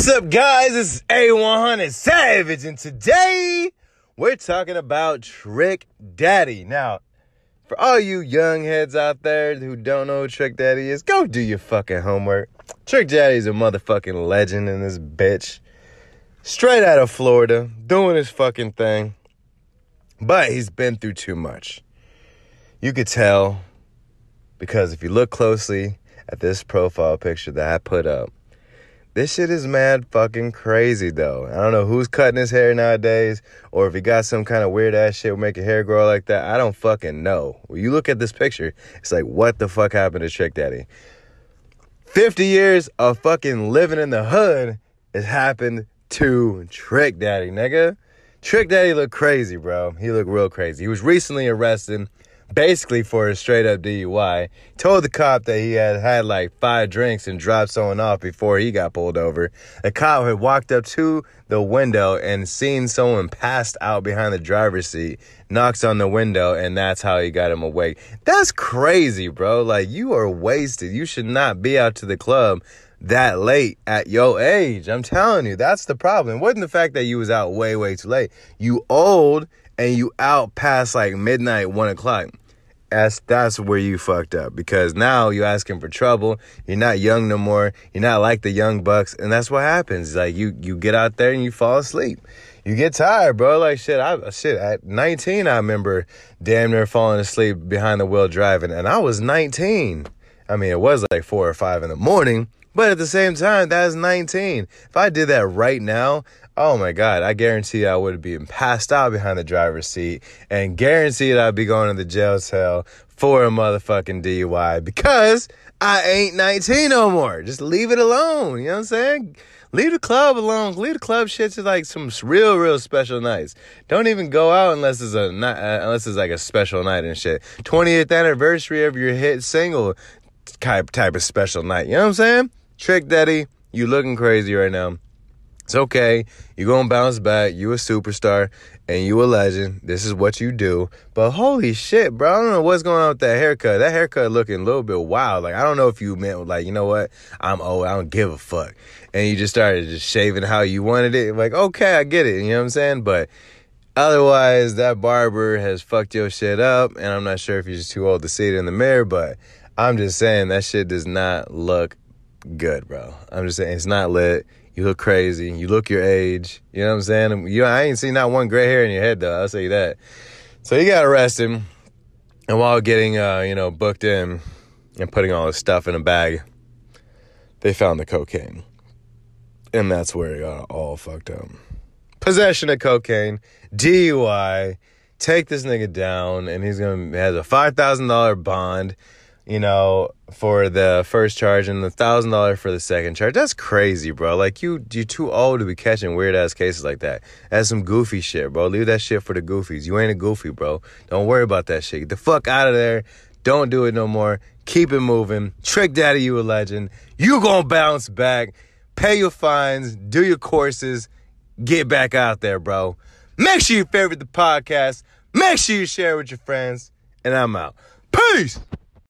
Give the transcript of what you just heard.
What's up, guys? This is A100 Savage, and today we're talking about Trick Daddy. Now, for all you young heads out there who don't know who Trick Daddy is, go do your fucking homework. Trick Daddy's a motherfucking legend in this bitch. Straight out of Florida, doing his fucking thing. But he's been through too much. You could tell because if you look closely at this profile picture that I put up, this shit is mad fucking crazy though. I don't know who's cutting his hair nowadays, or if he got some kind of weird ass shit make hair grow like that. I don't fucking know. When you look at this picture, it's like, what the fuck happened to Trick Daddy? 50 years of fucking living in the hood has happened to Trick Daddy, nigga. Trick Daddy looked crazy, bro. He looked real crazy. He was recently arrested basically for a straight up DUI. Told the cop that he had had like five drinks and dropped someone off before he got pulled over. The cop had walked up to the window and seen someone passed out behind the driver's seat, knocks on the window, and that's how he got him awake. That's crazy, bro. Like, you are wasted. You should not be out to the club that late at your age. I'm telling you, that's the problem. It wasn't the fact that you was out way, way too late. You old and you out past like midnight, one o'clock that's that's where you fucked up because now you're asking for trouble. You're not young no more. You're not like the young bucks, and that's what happens. Like you you get out there and you fall asleep. You get tired, bro. Like shit. I shit at 19, I remember damn near falling asleep behind the wheel driving, and I was 19. I mean, it was like four or five in the morning, but at the same time, that was 19. If I did that right now, oh my God, I guarantee I would be passed out behind the driver's seat and guaranteed I'd be going to the jail cell for a motherfucking DUI because I ain't 19 no more. Just leave it alone. You know what I'm saying? Leave the club alone. Leave the club shit to like some real, real special nights. Don't even go out unless it's a uh, unless it's like a special night and shit. 20th anniversary of your hit single type type of special night. You know what I'm saying? Trick Daddy, you looking crazy right now. It's okay. You're going to bounce back. You a superstar and you a legend. This is what you do. But holy shit, bro. I don't know what's going on with that haircut. That haircut looking a little bit wild. Like, I don't know if you meant, like, you know what? I'm old. I don't give a fuck. And you just started just shaving how you wanted it. Like, okay, I get it. You know what I'm saying? But otherwise, that barber has fucked your shit up. And I'm not sure if you're too old to see it in the mirror. But I'm just saying that shit does not look good, bro. I'm just saying it's not lit. You look crazy. You look your age. You know what I'm saying? You, I ain't seen not one gray hair in your head though. I'll say that. So he got arrested, and while getting uh, you know booked in and putting all his stuff in a bag, they found the cocaine, and that's where it got all fucked up. Possession of cocaine, DUI. Take this nigga down, and he's gonna has a five thousand dollar bond you know, for the first charge and the thousand dollar for the second charge. That's crazy, bro. Like you, you're too old to be catching weird ass cases like that. That's some goofy shit, bro. Leave that shit for the goofies. You ain't a goofy, bro. Don't worry about that shit. Get the fuck out of there. Don't do it no more. Keep it moving. Trick Daddy, you a legend. You gonna bounce back. Pay your fines. Do your courses. Get back out there, bro. Make sure you favorite the podcast. Make sure you share with your friends. And I'm out. Peace.